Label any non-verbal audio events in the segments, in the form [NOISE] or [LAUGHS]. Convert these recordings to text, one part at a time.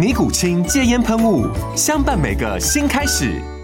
尼古清戒烟喷雾，相伴每个新开始。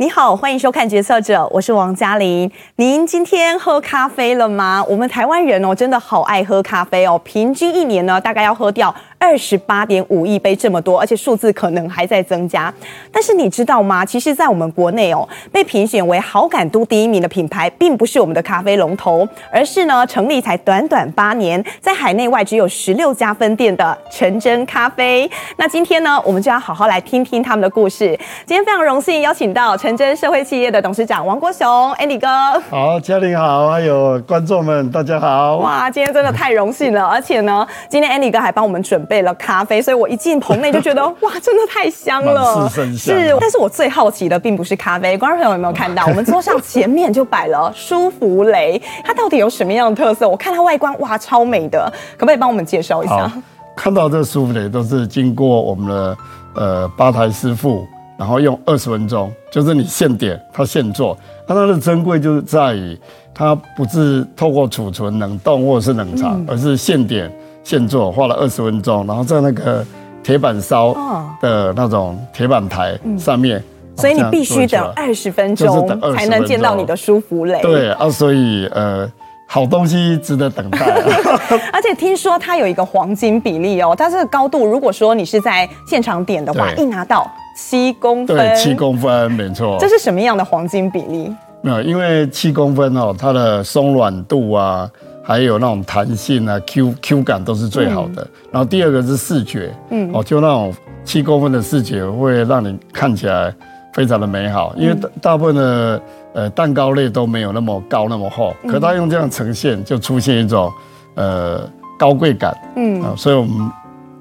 你好，欢迎收看《决策者》，我是王嘉玲。您今天喝咖啡了吗？我们台湾人哦，真的好爱喝咖啡哦，平均一年呢，大概要喝掉二十八点五亿杯这么多，而且数字可能还在增加。但是你知道吗？其实，在我们国内哦，被评选为好感度第一名的品牌，并不是我们的咖啡龙头，而是呢，成立才短短八年，在海内外只有十六家分店的陈臻咖啡。那今天呢，我们就要好好来听听他们的故事。今天非常荣幸邀请到陈。陈臻社会企业的董事长王国雄，Andy 哥，好，嘉玲好，还有观众们，大家好。哇，今天真的太荣幸了，而且呢，今天 Andy 哥还帮我们准备了咖啡，所以我一进棚内就觉得，[LAUGHS] 哇，真的太香了，是，是。但是我最好奇的并不是咖啡，观众朋友有没有看到，[LAUGHS] 我们桌上前面就摆了舒芙蕾，它到底有什么样的特色？我看它外观，哇，超美的，可不可以帮我们介绍一下？看到这舒芙蕾都是经过我们的呃吧台师傅。然后用二十分钟，就是你现点，它现做。那它的珍贵就是在于，它不是透过储存冷冻或者是冷藏，嗯、而是现点现做，花了二十分钟，然后在那个铁板烧的那种铁板台上面，嗯、所以你必须等二十分钟才能见到你的舒芙蕾。对啊，所以呃，好东西值得等待。[LAUGHS] 而且听说它有一个黄金比例哦，它这个高度，如果说你是在现场点的话，一拿到。七公分，对，七公分，没错。这是什么样的黄金比例？没有，因为七公分哦，它的松软度啊，还有那种弹性啊，Q Q 感都是最好的。嗯、然后第二个是视觉，嗯，哦，就那种七公分的视觉会让你看起来非常的美好。因为大大部分的呃蛋糕类都没有那么高那么厚，可它用这样呈现，就出现一种呃高贵感，嗯啊，所以我们。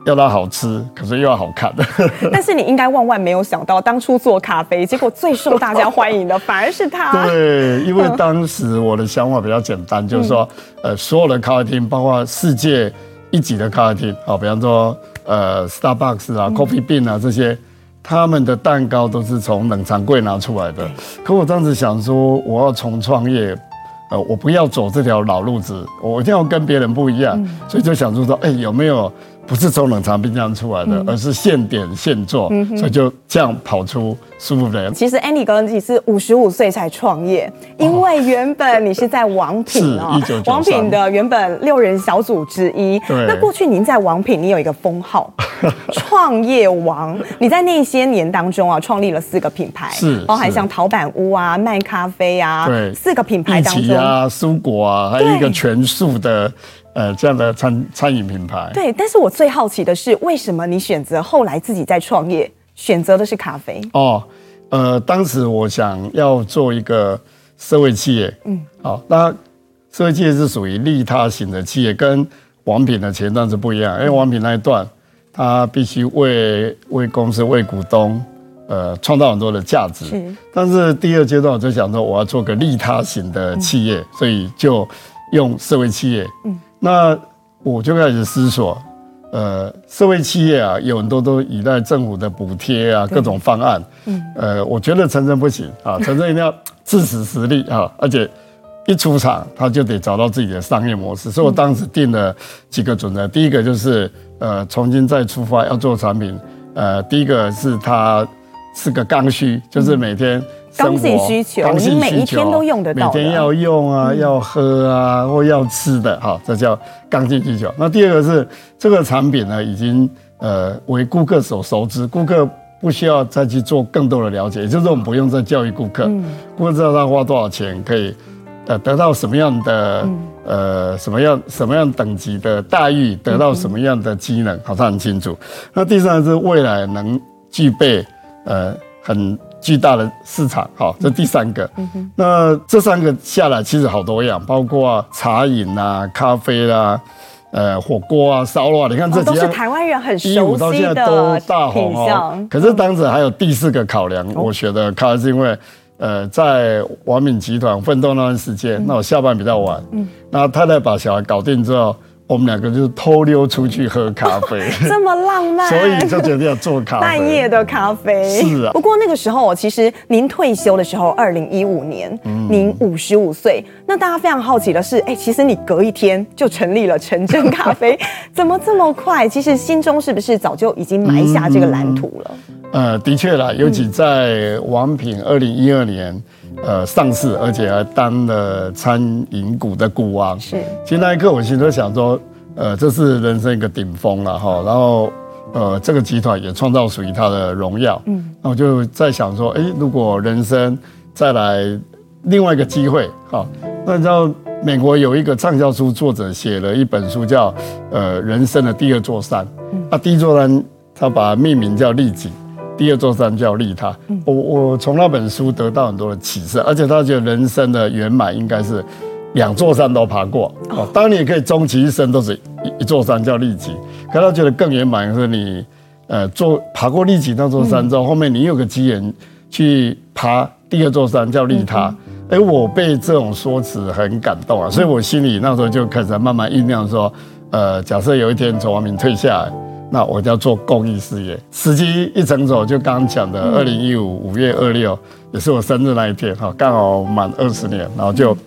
要它好吃，可是又要好看。[LAUGHS] 但是你应该万万没有想到，当初做咖啡，结果最受大家欢迎的反而是它。[LAUGHS] 对，因为当时我的想法比较简单，就是说，呃，所有的咖啡厅，包括世界一级的咖啡厅，好，比方说，呃，Starbucks 啊，Coffee Bean 啊这些，他们的蛋糕都是从冷藏柜拿出来的。可我当时想说，我要重创业，呃，我不要走这条老路子，我一定要跟别人不一样，所以就想出说，哎，有没有？不是从冷藏冰箱出来的，嗯、而是现点现做，嗯、所以就这样跑出舒芙蕾。其实 Andy 哥你是五十五岁才创业，因为原本你是在王品啊，王品的原本六人小组之一。对。那过去您在王品，你有一个封号“ [LAUGHS] 创业王”。你在那些年当中啊，创立了四个品牌，是包含像陶板屋啊、卖咖啡啊，对，四个品牌当中啊，蔬果啊，还有一个全素的。呃，这样的餐餐饮品牌，对，但是我最好奇的是，为什么你选择后来自己在创业，选择的是咖啡？哦，呃，当时我想要做一个社会企业，嗯，好，那社会企业是属于利他型的企业，跟王品的前段是不一样，因为王品那一段，他必须为为公司为股东，呃，创造很多的价值，是，但是第二阶段我就想说，我要做个利他型的企业，嗯、所以就用社会企业，嗯。那我就开始思索，呃，社会企业啊，有很多都依赖政府的补贴啊，各种方案。嗯，呃，我觉得陈真不行啊，陈真一定要自食实力啊，而且一出场他就得找到自己的商业模式。所以我当时定了几个准则，第一个就是呃，重新再出发要做产品，呃，第一个是它是个刚需，就是每天。刚性需求，你每一天都用得到，每天要用啊，要喝啊，或要吃的，哈，这叫刚性需求。那第二个是这个产品呢，已经呃为顾客所熟知，顾客不需要再去做更多的了解，也就是我们不用再教育顾客，顾客知道他花多少钱可以，呃，得到什么样的呃什么样什么样等级的待遇，得到什么样的机能，好，他很清楚。那第三个是未来能具备呃很巨大的市场，好，这第三个。那这三个下来其实好多样，包括茶饮啊、咖啡啦、啊。呃，火锅啊，烧肉啊，你看这几样，都是台湾人很熟悉的品项。可是当时还有第四个考量，我觉得考量是因为，呃，在王敏集团奋斗那段时间，那我下班比较晚，嗯，那太太把小孩搞定之后。我们两个就是偷溜出去喝咖啡，[LAUGHS] 这么浪漫，[LAUGHS] 所以就决定要做咖啡，半夜的咖啡。是啊，不过那个时候，其实您退休的时候，二零一五年，嗯、您五十五岁。那大家非常好奇的是，哎，其实你隔一天就成立了诚真咖啡，[LAUGHS] 怎么这么快？其实心中是不是早就已经埋下这个蓝图了？嗯、呃，的确啦，尤其在王品二零一二年。呃，上市，而且还当了餐饮股的股王。是，其实那一刻我心里想说，呃，这是人生一个顶峰了哈。然后，呃，这个集团也创造属于它的荣耀。嗯，那我就在想说，哎，如果人生再来另外一个机会，哈，那你知道美国有一个畅销书作者写了一本书叫《呃人生的第二座山》，啊，第一座山他把它命名叫利己。第二座山叫利他，我我从那本书得到很多的启示，而且他觉得人生的圆满应该是两座山都爬过。哦，当然你也可以终其一生都是一一座山叫利己，可他觉得更圆满是你呃做爬过利己那座山之后，后面你有个机缘去爬第二座山叫利他。哎，我被这种说辞很感动啊，所以我心里那时候就开始慢慢酝酿说，呃，假设有一天从王明退下来。那我就要做公益事业，时机一成熟，就刚刚讲的二零一五五月二六，也是我生日那一天哈，刚好满二十年，然后就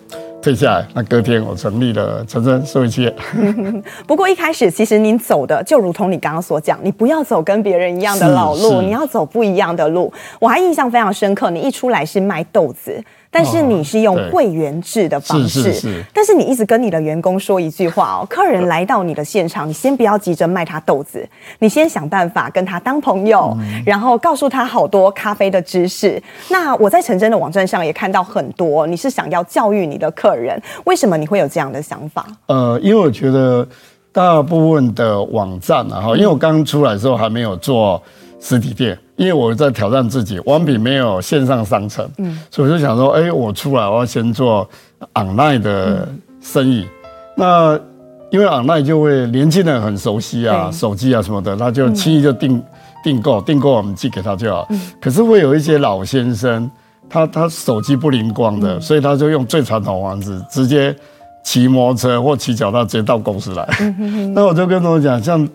退下来。那隔天我成立了陈真社会企业。[LAUGHS] 不过一开始其实您走的就如同你刚刚所讲，你不要走跟别人一样的老路，你要走不一样的路。我还印象非常深刻，你一出来是卖豆子。但是你是用会员制的方式，是是是，但是你一直跟你的员工说一句话哦，客人来到你的现场，你先不要急着卖他豆子，你先想办法跟他当朋友，然后告诉他好多咖啡的知识。那我在陈真的网站上也看到很多，你是想要教育你的客人，为什么你会有这样的想法？呃，因为我觉得大部分的网站啊，哈，因为我刚出来的时候还没有做实体店。因为我在挑战自己，王品没有线上商城，嗯，所以我就想说，哎，我出来我要先做 online 的生意。嗯、那因为 online 就会年轻人很熟悉啊，手机啊什么的，他就轻易就订订购，订购我们寄给他就好。嗯、可是会有一些老先生，他他手机不灵光的，嗯、所以他就用最传统方式，直接骑摩托车或骑脚踏车到公司来。[LAUGHS] 那我就跟他们讲，像。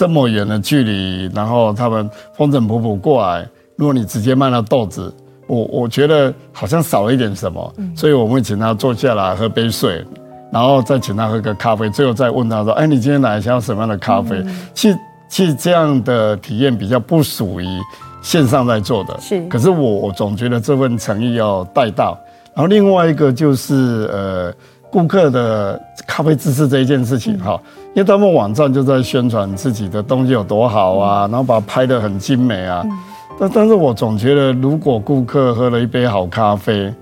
这么远的距离，然后他们风尘仆仆过来，如果你直接卖他豆子，我我觉得好像少了一点什么，嗯、所以我们会请他坐下来喝杯水，然后再请他喝个咖啡，最后再问他说：“哎，你今天来想要什么样的咖啡？”嗯、其实其实这样的体验比较不属于线上在做的，是。可是我我总觉得这份诚意要带到，然后另外一个就是呃。顾客的咖啡知识这一件事情哈，因为他们网站就在宣传自己的东西有多好啊，然后把它拍得很精美啊。但但是我总觉得，如果顾客喝了一杯好咖啡，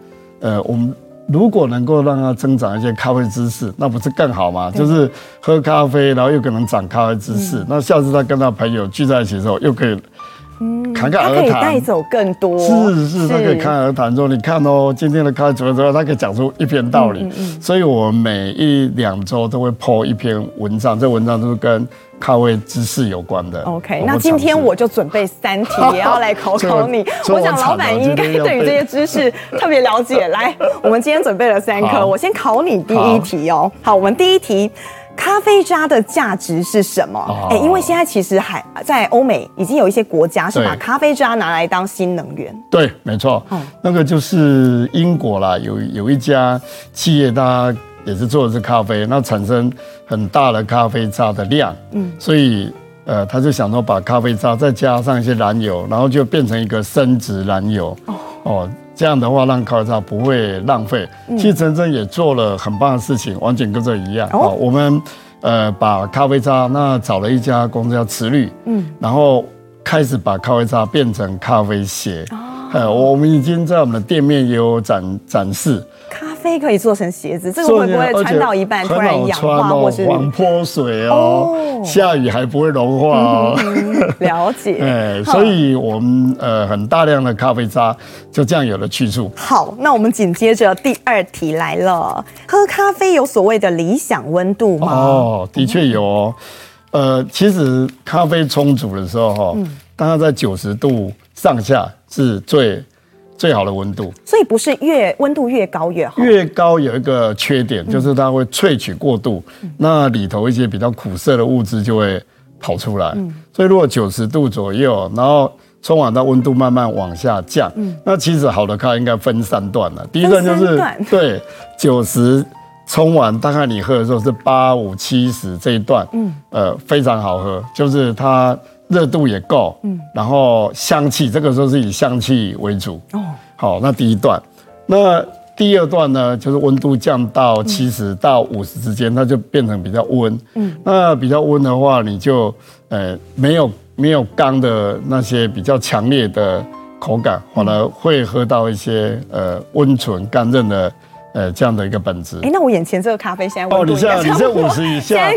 呃，我们如果能够让他增长一些咖啡知识，那不是更好吗？就是喝咖啡，然后又可能长咖啡知识，那下次他跟他朋友聚在一起的时候，又可以。嗯，侃侃而谈，他可以带走更多。是是，他可以侃侃而谈说，你看哦，今天的咖啡怎么怎么，他可以讲出一篇道理。嗯嗯。所以我每一两周都会 po 一篇文章，这文章都是跟咖位知识有关的。OK，那今天我就准备三题，也要来考考你。我想老板应该对于这些知识特别了解。来，我们今天准备了三科，我先考你第一题哦。好，我们第一题。咖啡渣的价值是什么？哎、欸，因为现在其实还在欧美已经有一些国家是把咖啡渣拿来当新能源。对，没错。嗯，那个就是英国啦，有有一家企业，它也是做的是咖啡，那产生很大的咖啡渣的量。嗯，所以呃，他就想说把咖啡渣再加上一些燃油，然后就变成一个生质燃油。哦。哦这样的话，让咖啡渣不会浪费。其实陈真也做了很棒的事情，完全跟这一样。哦，我们呃把咖啡渣那找了一家公司叫慈绿，嗯，然后开始把咖啡渣变成咖啡鞋。呃，我们已经在我们的店面也有展展示。咖啡可以做成鞋子，这个会不会穿到一半突然氧化，或是防泼水哦？下雨还不会融化哦。[LAUGHS] 了解。哎，所以我们呃很大量的咖啡渣就这样有了去处。好，那我们紧接着第二题来了，喝咖啡有所谓的理想温度吗？哦，的确有哦。呃，其实咖啡冲煮的时候哈，大概在九十度上下。是最最好的温度，所以不是越温度越高越好。越高有一个缺点，就是它会萃取过度，嗯、那里头一些比较苦涩的物质就会跑出来。嗯、所以如果九十度左右，然后冲完到温度慢慢往下降，嗯、那其实好的咖应该分三段了。第一段就是对九十冲完，大概你喝的时候是八五七十这一段，嗯，呃，非常好喝，就是它。热度也够，嗯，然后香气这个时候是以香气为主，哦，好，那第一段，那第二段呢，就是温度降到七十到五十之间，它就变成比较温，嗯，那比较温的话，你就呃没有没有刚的那些比较强烈的口感，反而会喝到一些呃温醇甘润的呃这样的一个本质。哎，那我眼前这个咖啡现在哦，你现在你现在 [LAUGHS] 五十以下，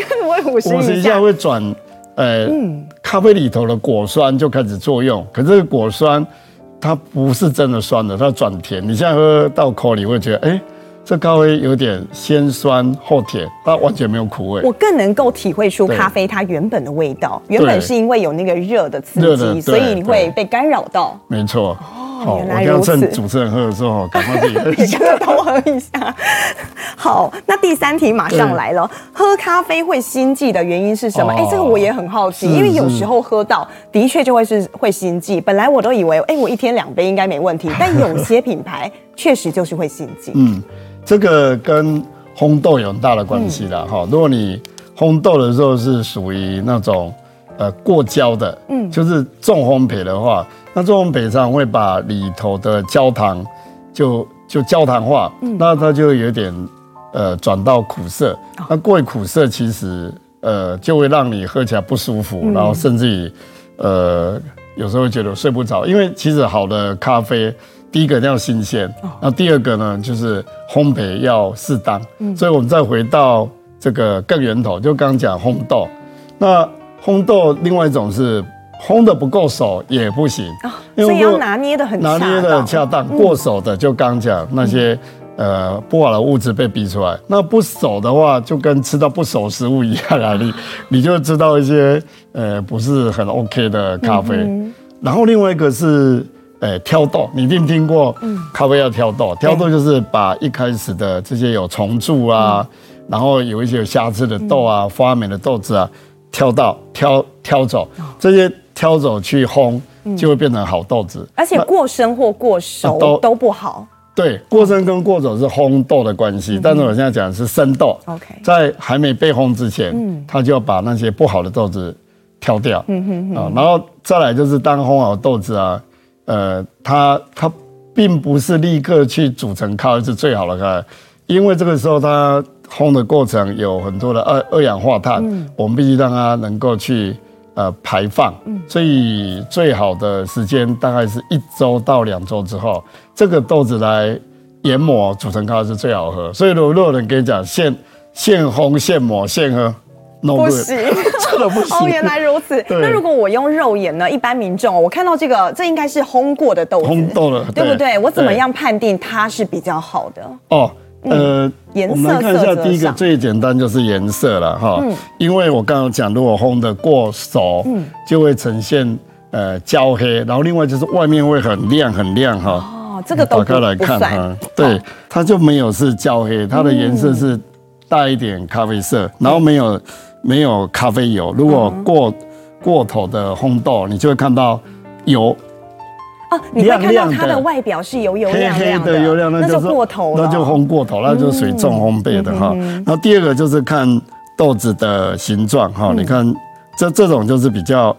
五十以下会转。呃，嗯，咖啡里头的果酸就开始作用，可是果酸它不是真的酸的，它转甜。你现在喝到口里会觉得，哎、这咖啡有点先酸后甜，它完全没有苦味。我更能够体会出咖啡它原本的味道，原本是因为有那个热的刺激，所以你会被干扰到。没错。好，我要趁主持人喝的时候，[LAUGHS] 赶快自己喝一下，多喝一下。好，那第三题马上来了，喝咖啡会心悸的原因是什么？哎，这个我也很好奇，因为有时候喝到的确就会是会心悸。本来我都以为，哎，我一天两杯应该没问题，但有些品牌确实就是会心悸。嗯，这个跟烘豆有很大的关系的哈。如果你烘豆的时候是属于那种呃过焦的，嗯，就是重烘焙的话。那重烘焙上会把里头的焦糖就就焦糖化，嗯、那它就有点呃转到苦涩，哦、那过于苦涩其实呃就会让你喝起来不舒服，嗯、然后甚至于呃有时候会觉得睡不着，因为其实好的咖啡第一个要新鲜，那、哦、第二个呢就是烘焙要适当，嗯、所以我们再回到这个更源头，就刚刚讲烘豆，那烘豆另外一种是。烘的不够熟也不行，所以要拿捏的很拿捏的恰当。过熟的就刚讲那些呃不好的物质被逼出来，那不熟的话就跟吃到不熟食物一样啊，你 [LAUGHS] 你就知道一些呃不是很 OK 的咖啡。然后另外一个是呃挑豆，你一定听过，嗯咖啡要挑豆，挑豆就是把一开始的这些有虫蛀啊，然后有一些有瑕疵的豆啊，发霉的豆子啊，挑到挑挑走这些。挑走去烘，就会变成好豆子。而且过生或过熟都都不好。对，过生跟过熟是烘豆的关系，但是我现在讲的是生豆。OK，在还没被烘之前，它就要把那些不好的豆子挑掉。嗯哼啊，然后再来就是当烘好豆子啊，呃，它它并不是立刻去煮成咖啡是最好的咖啡，因为这个时候它烘的过程有很多的二二氧化碳，我们必须让它能够去。呃，排放，所以最好的时间大概是一周到两周之后，这个豆子来研磨煮成咖啡是最好喝。所以如果有人跟你讲现现烘现磨现喝，no 不行，[LAUGHS] 真的不行。哦，原来如此。那如果我用肉眼呢？一般民众，我看到这个，这应该是烘过的豆子，烘豆了，对不对？我怎么样判定它是比较好的？哦。呃，我们来看一下第一个最简单就是颜色了哈，嗯、因为我刚刚讲，如果烘的过熟，嗯，就会呈现呃焦黑，然后另外就是外面会很亮很亮哈。哦，这个都打开来看哈，对，它就没有是焦黑，它的颜色是带一点咖啡色，嗯、然后没有没有咖啡油，如果过过头的烘豆，你就会看到油。哦，你会看到它的外表是油油亮亮的，油亮，那就过头了，那就烘过头，那就属于重烘焙的哈。然后第二个就是看豆子的形状哈，你看这这种就是比较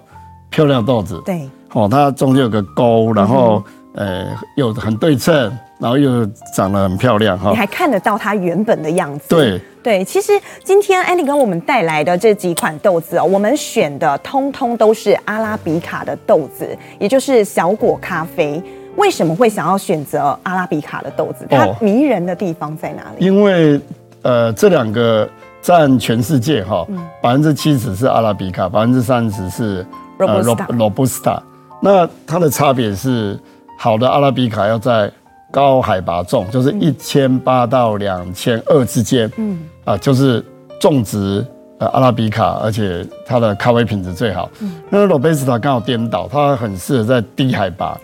漂亮豆子，对，哦，它中间有个沟，然后呃又很对称，然后又长得很漂亮哈。你还看得到它原本的样子。对对，其实今天 Andy 跟我们带来的这几款豆子哦，我们选的通通都是阿拉比卡的豆子，也就是小果咖啡。为什么会想要选择阿拉比卡的豆子？它迷人的地方在哪里？因为呃，这两个占全世界哈，百分之七十是阿拉比卡，百分之三十是呃罗布斯塔。那它的差别是，好的阿拉比卡要在高海拔种，就是一千八到两千二之间，嗯啊，就是种植呃阿拉比卡，而且它的咖啡品质最好。那罗贝斯塔刚好颠倒，它很适合在低海拔。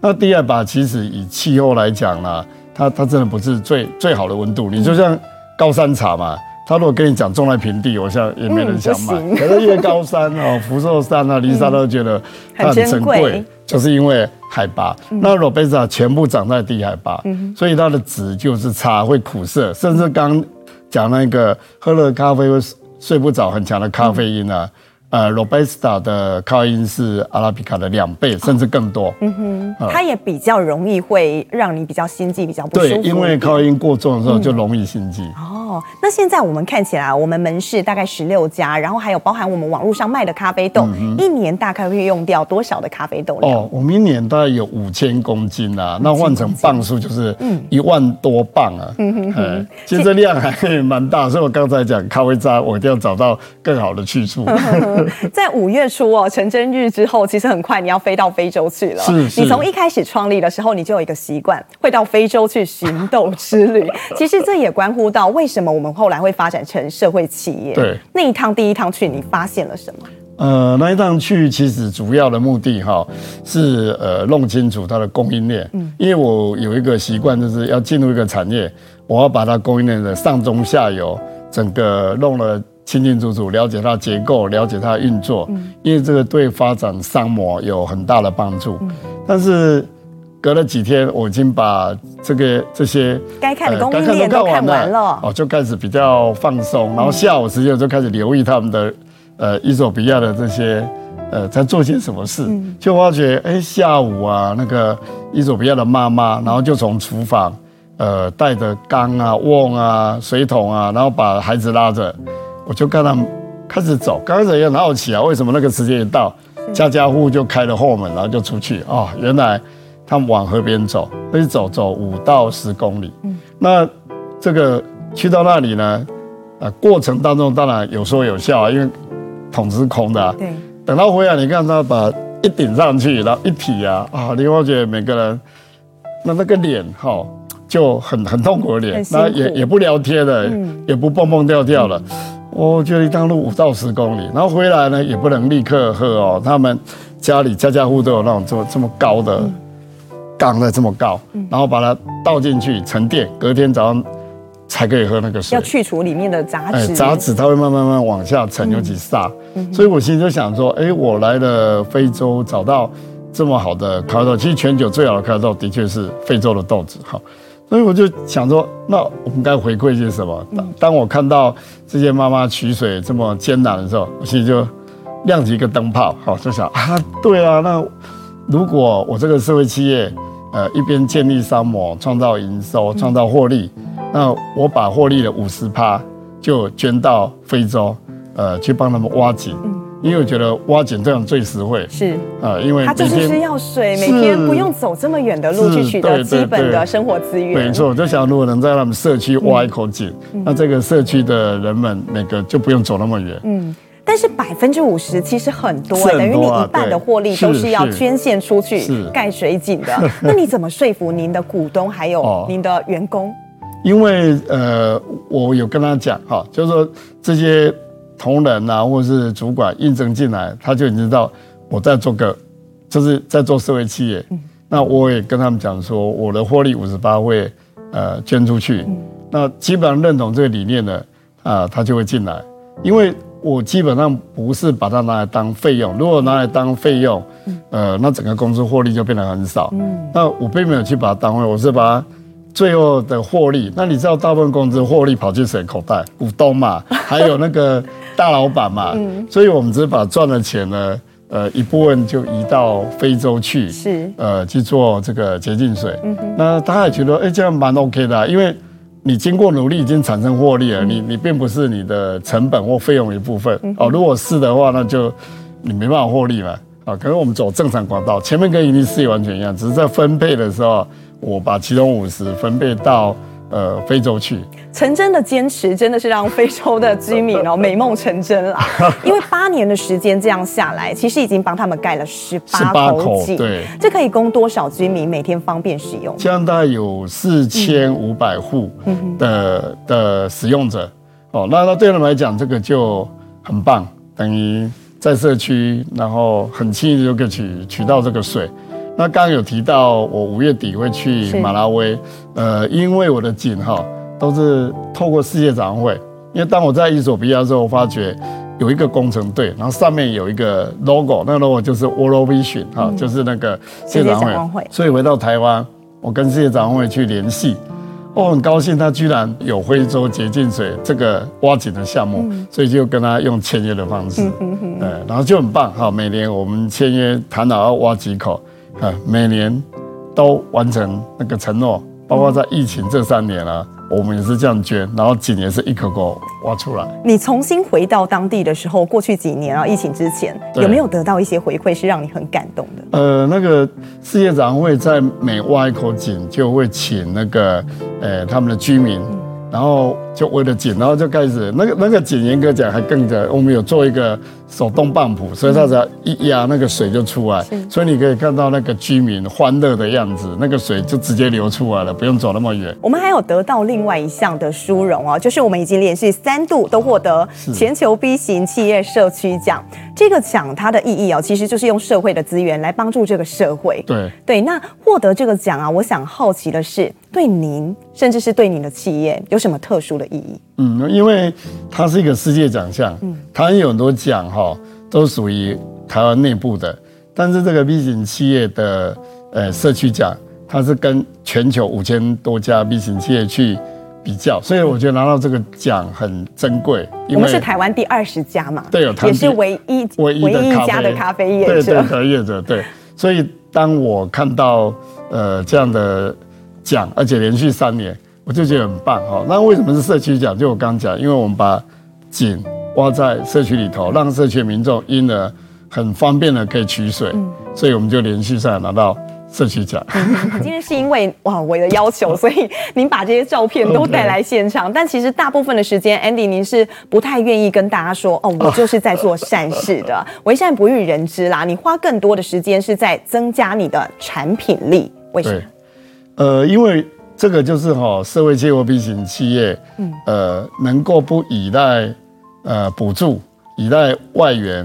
那低海拔其实以气候来讲呢，它它真的不是最最好的温度。你就像高山茶嘛。他如果跟你讲种在平地，我想也没人想买。嗯、可是越高山哦，福寿山啊、梨山都觉得它很珍贵，就是因为海拔。嗯、那罗贝萨全部长在低海拔，嗯、所以它的质就是差，会苦涩，甚至刚讲那个喝了咖啡会睡不着，很强的咖啡因啊。呃，Robusta 的咖啡因是阿拉比卡的两倍，甚至更多。嗯哼，它也比较容易会让你比较心悸，比较不舒服。对，因为咖啡因过重的时候就容易心悸。哦，那现在我们看起来，我们门市大概十六家，然后还有包含我们网络上卖的咖啡豆，一年大概会用掉多少的咖啡豆量？哦，我们一年大概有五千公斤啊，那换成磅数就是一万多磅啊。嗯哼，其实这量还蛮大，所以我刚才讲咖啡渣，我一定要找到更好的去处。[LAUGHS] 在五月初哦，成真日之后，其实很快你要飞到非洲去了。是，是。你从一开始创立的时候，你就有一个习惯，会到非洲去寻豆之旅。[LAUGHS] 其实这也关乎到为什么我们后来会发展成社会企业。对。那一趟第一趟去，你发现了什么？呃，那一趟去，其实主要的目的哈，是呃弄清楚它的供应链。嗯。因为我有一个习惯，就是要进入一个产业，我要把它供应链的上中下游整个弄了。清清楚楚了解它的结构，了解它的运作，因为这个对发展商模有很大的帮助。但是隔了几天，我已经把这个这些该看的供应链都看完了，哦，就开始比较放松。然后下午时间我就开始留意他们的呃伊索比亚的这些呃在做些什么事，就发觉哎下午啊那个伊索比亚的妈妈，然后就从厨房呃带着缸啊、瓮啊、水桶啊，然后把孩子拉着。我就看他们开始走，刚开始也很好奇啊，为什么那个时间一到，家家户户就开了后门，然后就出去哦，原来他们往河边走，可以走走五到十公里。嗯，那这个去到那里呢，啊，过程当中当然有说有笑啊，因为桶子是空的啊。对。等到回来，你看他把一顶上去，然后一提啊，啊，你会觉得每个人那那个脸哈。就很很痛苦的脸，那也也不聊天了，嗯、也不蹦蹦跳跳了。我觉得一趟路五到十公里，然后回来呢也不能立刻喝哦。他们家里家家户都有那种这么这么高的缸的这么高，然后把它倒进去沉淀，隔天早上才可以喝那个水。要去除里面的杂质，杂质它会慢慢慢往下沉，尤其沙。所以我心里就想说，哎，我来了非洲，找到这么好的咖啡豆，其实全球最好的咖啡豆的确是非洲的豆子，好。所以我就想说，那我们该回馈些什么？当当我看到这些妈妈取水这么艰难的时候，我心里就亮起一个灯泡，好，就想啊，对啊，那如果我这个社会企业，呃，一边建立商模，创造营收，创造获利，那我把获利的五十趴就捐到非洲，呃，去帮他们挖井。因为我觉得挖井这样最实惠，是。啊、呃，因为它就是需要水，每天不用走这么远的路去取得基本的生活资源。没错，我就想如果能在他们社区挖一口井，嗯、那这个社区的人们每个就不用走那么远。嗯，但是百分之五十其实很多，等于你一半的获利都是要捐献出去盖水井的。[LAUGHS] 那你怎么说服您的股东还有您的员工？哦、因为呃，我有跟他讲哈，就是说这些。同仁啊，或者是主管应征进来，他就已经知道我在做个，就是在做社会企业。嗯、那我也跟他们讲说，我的获利五十八会呃捐出去。嗯、那基本上认同这个理念的啊、呃，他就会进来。因为我基本上不是把它拿来当费用，如果拿来当费用，呃，那整个公司获利就变得很少。嗯、那我并没有去把它当费，我是把它。最后的获利，那你知道大部分公司获利跑进谁口袋？股东嘛，[LAUGHS] 还有那个大老板嘛。嗯、所以我们只是把赚的钱呢，呃一部分就移到非洲去，是呃去做这个洁净水。嗯哼，那他也觉得哎、欸、这样蛮 OK 的、啊，因为你经过努力已经产生获利了，嗯、你你并不是你的成本或费用一部分、嗯、哦。如果是的话，那就你没办法获利嘛。啊、哦，可能我们走正常管道，前面跟盈利事业完全一样，只是在分配的时候，我把其中五十分配到。呃，非洲去，陈真的坚持真的是让非洲的居民哦美梦成真啦。[LAUGHS] 因为八年的时间这样下来，其实已经帮他们盖了十八口井，对，这可以供多少居民每天方便使用？这样大概有四千五百户的的使用者哦。那那对他们来讲，这个就很棒，等于在社区，然后很轻易就可以取取到这个水。那刚刚有提到，我五月底会去马拉维，呃，因为我的景哈都是透过世界展望会，因为当我在伊索比亚的时候，我发觉有一个工程队，然后上面有一个 logo，那个 logo 就是 World Vision 哈，就是那个世界展望会，所以回到台湾，我跟世界展望会去联系，我很高兴他居然有非洲洁净水这个挖井的项目，所以就跟他用签约的方式，呃，然后就很棒哈，每年我们签约谈好要挖几口。啊，每年都完成那个承诺，包括在疫情这三年啊，我们也是这样捐，然后井也是一口口挖出来。你重新回到当地的时候，过去几年啊，疫情之前有没有得到一些回馈，是让你很感动的？呃，那个世界展会在每挖一口井，就会请那个呃他们的居民。然后就为了井，然后就开始那个那个井严格讲还更着，我们有做一个手动泵浦，所以它只要一压，那个水就出来。所以你可以看到那个居民欢乐的样子，那个水就直接流出来了，不用走那么远。我们还有得到另外一项的殊荣哦，就是我们已经连续三度都获得全球 B 型企业社区奖。这个奖它的意义哦，其实就是用社会的资源来帮助这个社会。对对，那获得这个奖啊，我想好奇的是。对您，甚至是对你的企业，有什么特殊的意义？嗯，因为它是一个世界奖项，嗯，台湾有很多奖哈，都属于台湾内部的，但是这个 B 型企业的呃社区奖，它是跟全球五千多家 B 型企业去比较，所以我觉得拿到这个奖很珍贵。我们是台湾第二十家嘛，对，也是唯一唯一一家的咖啡业者，对对，咖啡业者对。所以当我看到呃这样的。奖，而且连续三年，我就觉得很棒哈。那为什么是社区奖？就我刚刚讲，因为我们把井挖在社区里头，让社区民众因而很方便的可以取水，所以我们就连续上拿到社区奖。[LAUGHS] 今天是因为哇我的要求，所以您把这些照片都带来现场。但其实大部分的时间，Andy 您是不太愿意跟大家说哦，我就是在做善事的，[LAUGHS] 为善不欲人知啦。你花更多的时间是在增加你的产品力，为什么？呃，因为这个就是哈，社会企业或 B 型企业，嗯，呃，能够不依赖呃补助，依赖外援，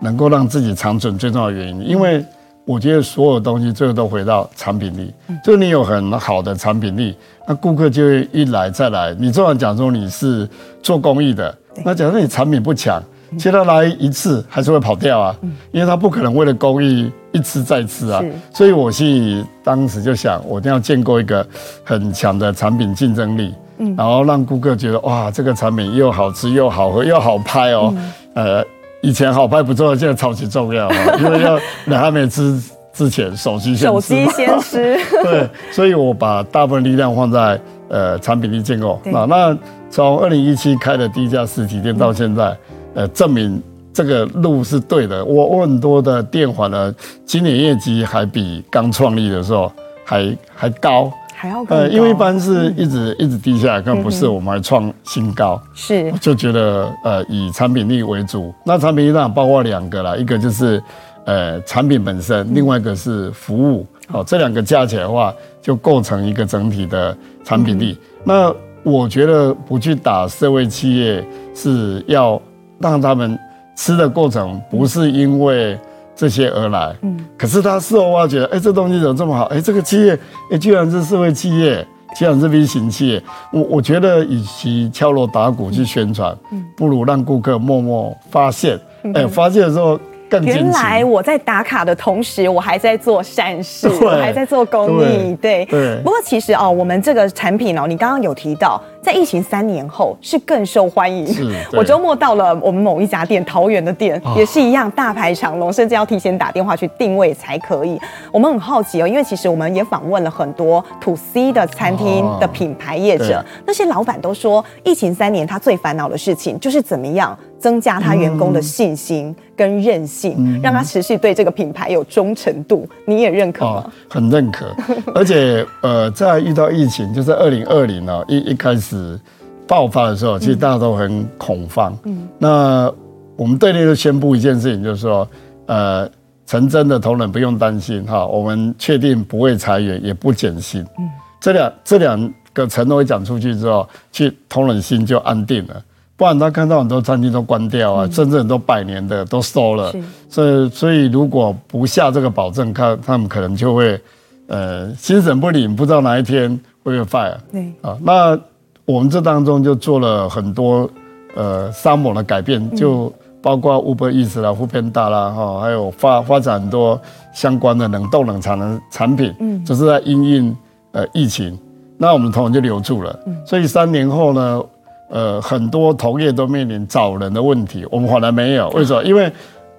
能够让自己长存最重要的原因。因为我觉得所有东西最后都回到产品力，就你有很好的产品力，那顾客就会一来再来。你虽然讲说你是做公益的，那假设你产品不强。其实他来一次还是会跑掉啊，因为他不可能为了公益一吃再吃啊，所以我心里当时就想，我一定要建构一个很强的产品竞争力，然后让顾客觉得哇，这个产品又好吃又好喝又好拍哦，呃，以前好拍不重要，现在超级重要啊，[LAUGHS] 因为要两还没吃之前手机先手机先吃，[LAUGHS] 对，所以我把大部分力量放在呃产品力建构。那那从二零一七开的第一家实体店到现在。呃，证明这个路是对的。我我很多的店反而今年业绩还比刚创立的时候还还高，还要高。呃，因为一般是一直一直低下来，可能不是，我们还创新高。是，就觉得呃以产品力为主。那产品力当然包括两个啦，一个就是呃产品本身，另外一个是服务。好，这两个加起来的话，就构成一个整体的产品力。那我觉得不去打社会企业是要。让他们吃的过程不是因为这些而来，嗯，可是他事后挖掘，哎，这东西怎么这么好？哎，这个企业，哎，居然是社会企业，居然是微型企业。我我觉得，与其敲锣打鼓去宣传，不如让顾客默默发现。哎，发现的时候，更原来我在打卡的同时，我还在做善事，我还在做公益。对，对。不过其实哦，我们这个产品哦，你刚刚有提到，在疫情三年后是更受欢迎。我周末到了我们某一家店，桃园的店也是一样，大排长龙，甚至要提前打电话去定位才可以。我们很好奇哦，因为其实我们也访问了很多 To C 的餐厅的品牌业者，那些老板都说，疫情三年他最烦恼的事情就是怎么样。增加他员工的信心跟韧性，嗯、让他持续对这个品牌有忠诚度。你也认可吗？哦、很认可。[LAUGHS] 而且呃，在遇到疫情，就是二零二零呢，一一开始爆发的时候，其实大家都很恐慌。嗯。那我们队内就宣布一件事情，就是说，呃，成真的同仁不用担心哈，我们确定不会裁员，也不减薪。嗯。这两这两个承诺一讲出去之后，其实同仁心就安定了。不然他看到很多餐厅都关掉啊，甚至很多百年的都收了，所以所以如果不下这个保证，他他们可能就会呃心神不宁，不知道哪一天会不会 fire。对。啊，那我们这当中就做了很多呃商模的改变，就包括 Uber Eats 啦、foodpanda 啦哈，还有发发展很多相关的冷冻冷藏的产品，嗯，就是在因应呃疫情，那我们同仁就留住了，所以三年后呢。呃，很多同业都面临找人的问题，我们反而没有。为什么？因为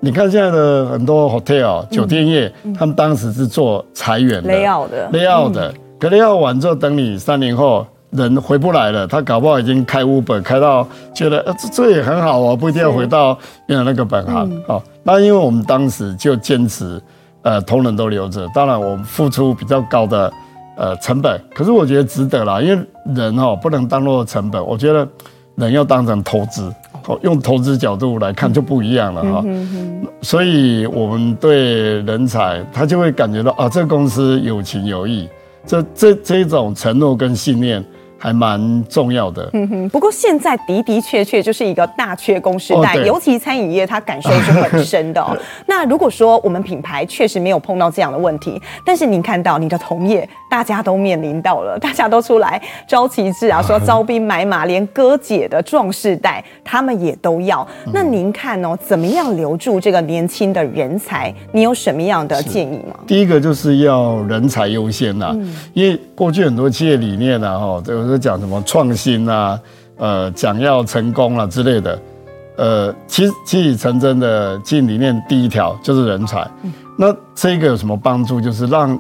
你看现在的很多 hotel 酒店业，嗯、他们当时是做裁员的，layout 的，layout 的。可 layout 完之后，等你三年后人回不来了，他搞不好已经开 Uber 开到觉得呃这这也很好哦，不一定要回到原来那个本行。嗯、哦，那因为我们当时就坚持，呃，同仁都留着。当然，我们付出比较高的。呃，成本，可是我觉得值得啦，因为人哦不能当做成本，我觉得人要当成投资，用投资角度来看就不一样了哈。所以我们对人才，他就会感觉到啊，这个公司有情有义，这这这种承诺跟信念。还蛮重要的，嗯哼。不过现在的的确确就是一个大缺工时代，哦、尤其餐饮业，它感受是很深的哦。[LAUGHS] 那如果说我们品牌确实没有碰到这样的问题，但是您看到你的同业，大家都面临到了，大家都出来招旗帜啊，说招兵买马，连哥姐的壮士代他们也都要。那您看哦，怎么样留住这个年轻的人才？你有什么样的建议吗？第一个就是要人才优先呐、啊，嗯、因为过去很多企业理念啊，哈，这个。讲什么创新啊，呃，讲要成功啊之类的，呃，其实其实成真的经营理念第一条就是人才。嗯、那这个有什么帮助？就是让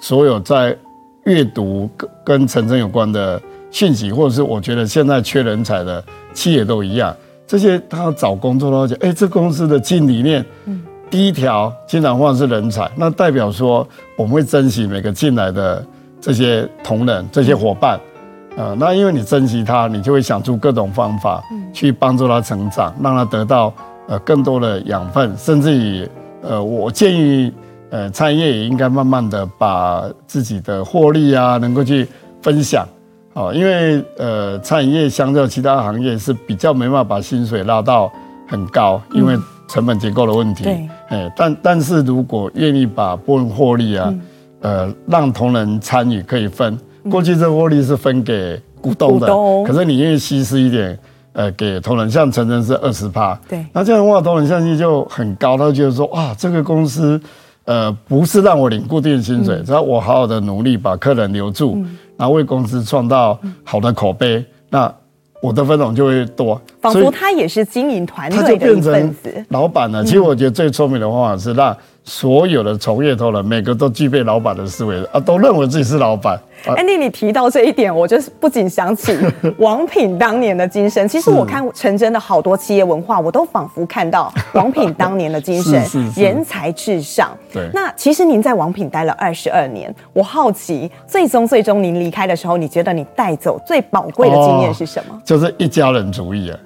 所有在阅读跟跟成真有关的讯息，或者是我觉得现在缺人才的企业都一样，这些他找工作都讲，哎，这公司的经营理念，嗯、第一条经常话是人才，那代表说我们会珍惜每个进来的这些同仁、这些伙伴。嗯呃，那因为你珍惜他，你就会想出各种方法去帮助他成长，让他得到呃更多的养分，甚至于呃，我建议呃，餐饮业也应该慢慢的把自己的获利啊，能够去分享，哦，因为呃，餐饮业相较其他行业是比较没办法把薪水拉到很高，因为成本结构的问题。对。哎，但但是如果愿意把部分获利啊，呃，让同仁参与可以分。过去这获利是分给股东的，东。可是你愿意稀释一点，呃，给同仁，像陈晨是二十趴，对，那这样的话，同仁相信就很高，他就觉得说，哇，这个公司，呃，不是让我领固定薪水，只要、嗯、我好好的努力把客人留住，嗯、然后为公司创造好的口碑，嗯、那我的分红就会多。仿佛他也是经营团队的一份子。老板呢，其实我觉得最聪明的方法是让。所有的从业头人，每个都具备老板的思维啊，都认为自己是老板。Andy，你提到这一点，我就是不仅想起 [LAUGHS] 王品当年的精神。其实我看陈真的好多企业文化，我都仿佛看到王品当年的精神，[LAUGHS] 人才至上。对。那其实您在王品待了二十二年，我好奇，最终最终您离开的时候，你觉得你带走最宝贵的经验是什么？就是一家人主义啊，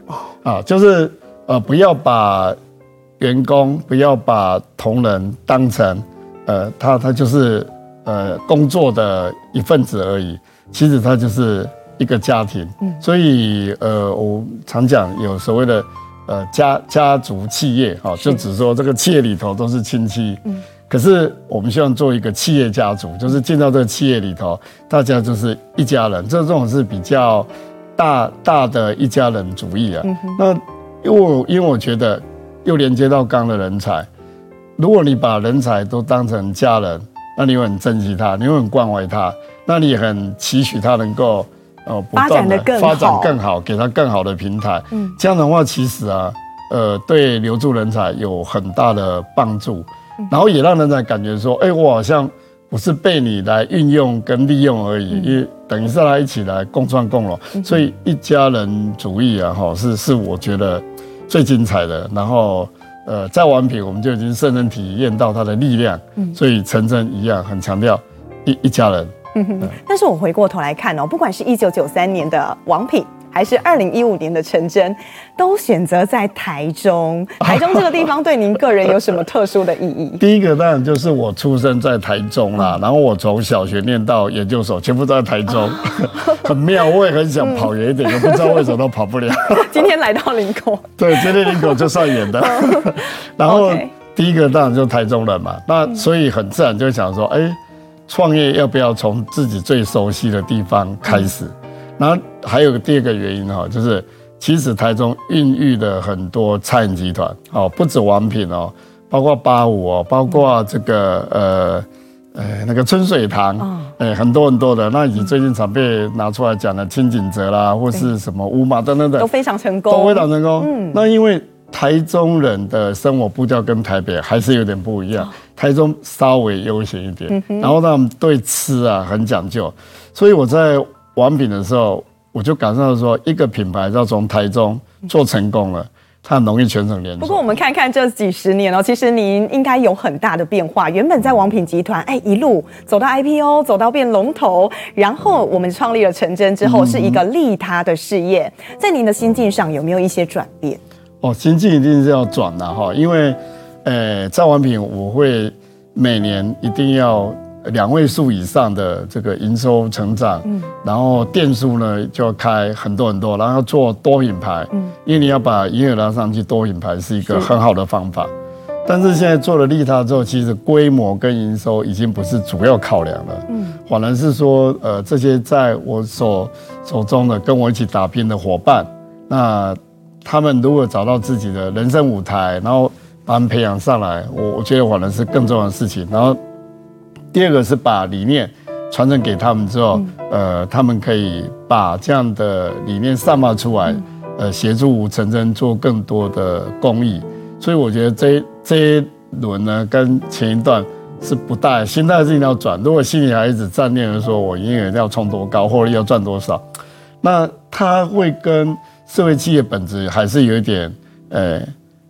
啊，就是呃，不要把。员工不要把同仁当成，呃，他他就是呃工作的一份子而已，其实他就是一个家庭。嗯，所以呃，我常讲有所谓的呃家家族企业哈，就只说这个企业里头都是亲戚。嗯，可是我们希望做一个企业家族，就是进到这个企业里头，大家就是一家人。这这种是比较大大的一家人主义啊。嗯。那因为因为我觉得。又连接到刚的人才，如果你把人才都当成家人，那你会很珍惜他，你会很关怀他，那你很期许他能够呃不断的发展更好，给他更好的平台。嗯，这样的话其实啊，呃，对留住人才有很大的帮助，然后也让人才感觉说，哎，我好像不是被你来运用跟利用而已，因为等于是来一起来共创共荣，所以一家人主义啊，哈，是是我觉得最精彩的。然后。呃，在王品我们就已经深深体验到它的力量，嗯，所以陈真一样很强调一一家人。嗯哼，但是我回过头来看哦，不管是一九九三年的王品。还是二零一五年的陈真，都选择在台中。[LAUGHS] 台中这个地方对您个人有什么特殊的意义？[LAUGHS] 第一个当然就是我出生在台中啦，然后我从小学念到研究所，全部都在台中，[LAUGHS] 很妙。我也很想跑远一点，也不知道为什么都跑不了。今天来到林口，对，今天林口就算远的。然后第一个当然就是台中人嘛，那所以很自然就想说，哎，创业要不要从自己最熟悉的地方开始？然后还有个第二个原因哈，就是其实台中孕育了很多餐饮集团哦，不止王品哦，包括八五哦，包括这个呃呃那个春水堂，哎很多很多的，那以及最近常被拿出来讲的清景泽啦，或是什么乌马等等等，都非常成功，都非常成功。嗯，那因为台中人的生活步调跟台北还是有点不一样，台中稍微悠闲一点，然后他们对吃啊很讲究，所以我在。王品的时候，我就感受到说，一个品牌要从台中做成功了，它很容易全省连锁。不过我们看看这几十年哦，其实您应该有很大的变化。原本在王品集团，哎，一路走到 IPO，走到变龙头，然后我们创立了诚真之后，是一个利他的事业。在您的心境上有没有一些转变？哦，心境一定是要转的哈，因为，呃，在王品我会每年一定要。两位数以上的这个营收成长，嗯，然后店数呢就要开很多很多，然后要做多品牌，嗯，因为你要把营业额拉上去，多品牌是一个很好的方法。但是现在做了利他之后，其实规模跟营收已经不是主要考量了，嗯，反而是说，呃，这些在我手手中的跟我一起打拼的伙伴，那他们如果找到自己的人生舞台，然后把他们培养上来，我我觉得反而是更重要的事情，然后。第二个是把理念传承给他们之后，呃，他们可以把这样的理念散发出来，呃，协助诚真做更多的公益。所以我觉得这这一轮呢，跟前一段是不大，心态是一定要转。如果心里还一直占念的说，我营业额要冲多高，或者要赚多少，那他会跟社会企业本质还是有一点，呃。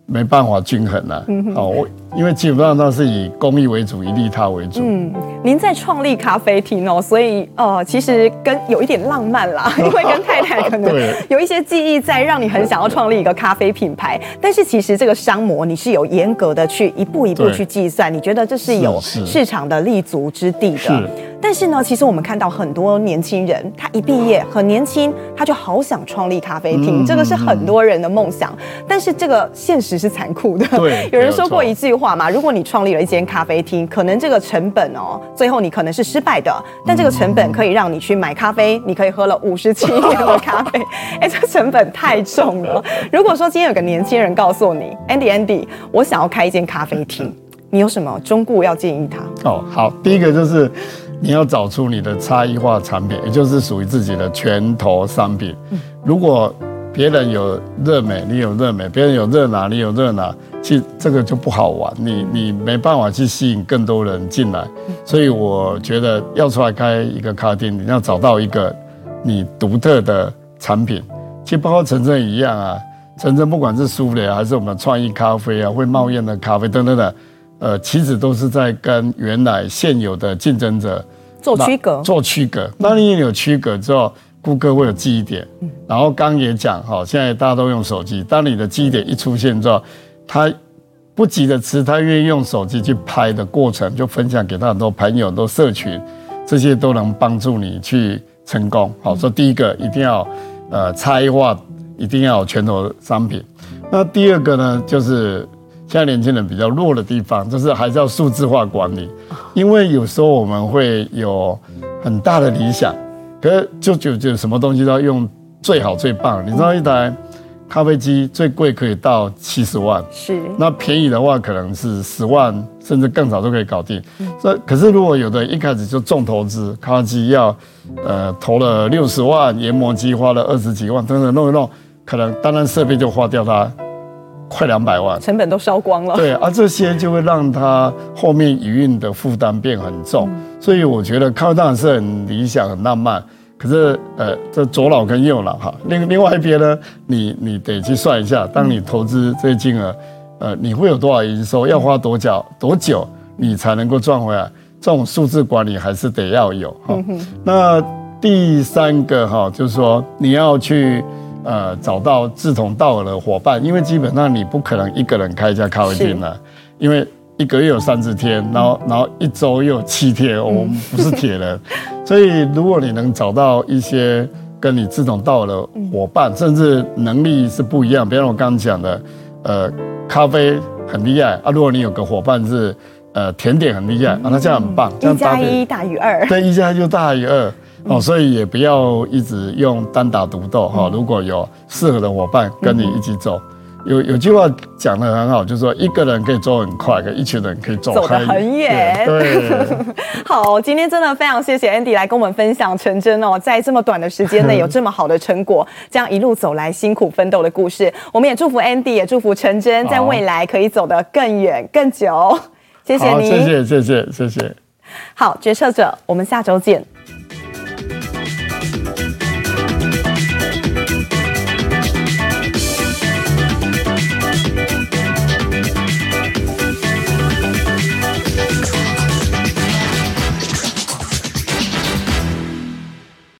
没办法均衡了，哦，我因为基本上都是以公益为主，以利他为主。嗯，您在创立咖啡厅哦，所以呃，其实跟有一点浪漫啦，[LAUGHS] 因为跟太太可能有一些记忆在，让你很想要创立一个咖啡品牌。但是其实这个商模你是有严格的去一步一步去计算，你觉得这是有市场的立足之地的。但是呢，其实我们看到很多年轻人，他一毕业很年轻，他就好想创立咖啡厅，这个是很多人的梦想。但是这个现实是残酷的。对，[LAUGHS] 有人说过一句话嘛，如果你创立了一间咖啡厅，可能这个成本哦，最后你可能是失败的，但这个成本可以让你去买咖啡，你可以喝了五十七年的咖啡。哎，这个成本太重了。如果说今天有个年轻人告诉你，Andy Andy，我想要开一间咖啡厅，[LAUGHS] 你有什么忠告要建议他？哦，好，第一个就是。你要找出你的差异化产品，也就是属于自己的拳头商品。如果别人有热美，你有热美；别人有热拿，你有热拿，其实这个就不好玩。你你没办法去吸引更多人进来。所以我觉得要出来开一个咖啡厅，你要找到一个你独特的产品。其实包括陈真一样啊，陈真不管是舒芙还是我们创意咖啡啊，会冒烟的咖啡等等的。呃，其实都是在跟原来现有的竞争者做区隔，做区隔。当你有区隔之后，顾客会有记忆点。然后刚也讲哈，现在大家都用手机，当你的记忆点一出现之后，他不急着吃，他愿意用手机去拍的过程，就分享给他很多朋友、很多社群，这些都能帮助你去成功。好，说第一个一定要呃差异化，一定要有拳头商品。那第二个呢，就是。现在年轻人比较弱的地方，就是还是要数字化管理，因为有时候我们会有很大的理想，可是就就就什么东西都要用最好最棒。你知道一台咖啡机最贵可以到七十万，是。那便宜的话可能是十万，甚至更少都可以搞定。这、嗯、可是如果有的一开始就重投资，咖啡机要呃投了六十万，研磨机花了二十几万，等等弄一弄，可能单单设备就花掉它快两百万，成本都烧光了。对，而、啊、这些就会让他后面营运的负担变很重。嗯、所以我觉得咖啡当然是很理想、很浪漫。可是，呃，这左脑跟右脑哈，另另外一边呢，你你得去算一下，当你投资这些金额，呃，你会有多少营收，要花多久多久，你才能够赚回来？这种数字管理还是得要有哈。那第三个哈，就是说你要去呃找到志同道合的伙伴，因为基本上你不可能一个人开一家咖啡店的，因为。一个月有三十天，然后然后一周又有七天，我们不是铁人，[LAUGHS] 所以如果你能找到一些跟你志同道合的伙伴，甚至能力是不一样，比如我刚刚讲的，呃，咖啡很厉害啊，如果你有个伙伴是呃甜点很厉害啊，那这样很棒，这样一加一大于二，对，一加一就大于二哦，所以也不要一直用单打独斗哈，如果有适合的伙伴跟你一起走。有有句话讲的很好，就是说一个人可以走很快，可一群人可以走走得很远。对，[LAUGHS] 好，今天真的非常谢谢 Andy 来跟我们分享陈真哦，在这么短的时间内 [LAUGHS] 有这么好的成果，这样一路走来辛苦奋斗的故事，我们也祝福 Andy，也祝福陈真在未来可以走得更远更久。谢谢你，谢谢谢谢谢谢。好，决策者，我们下周见。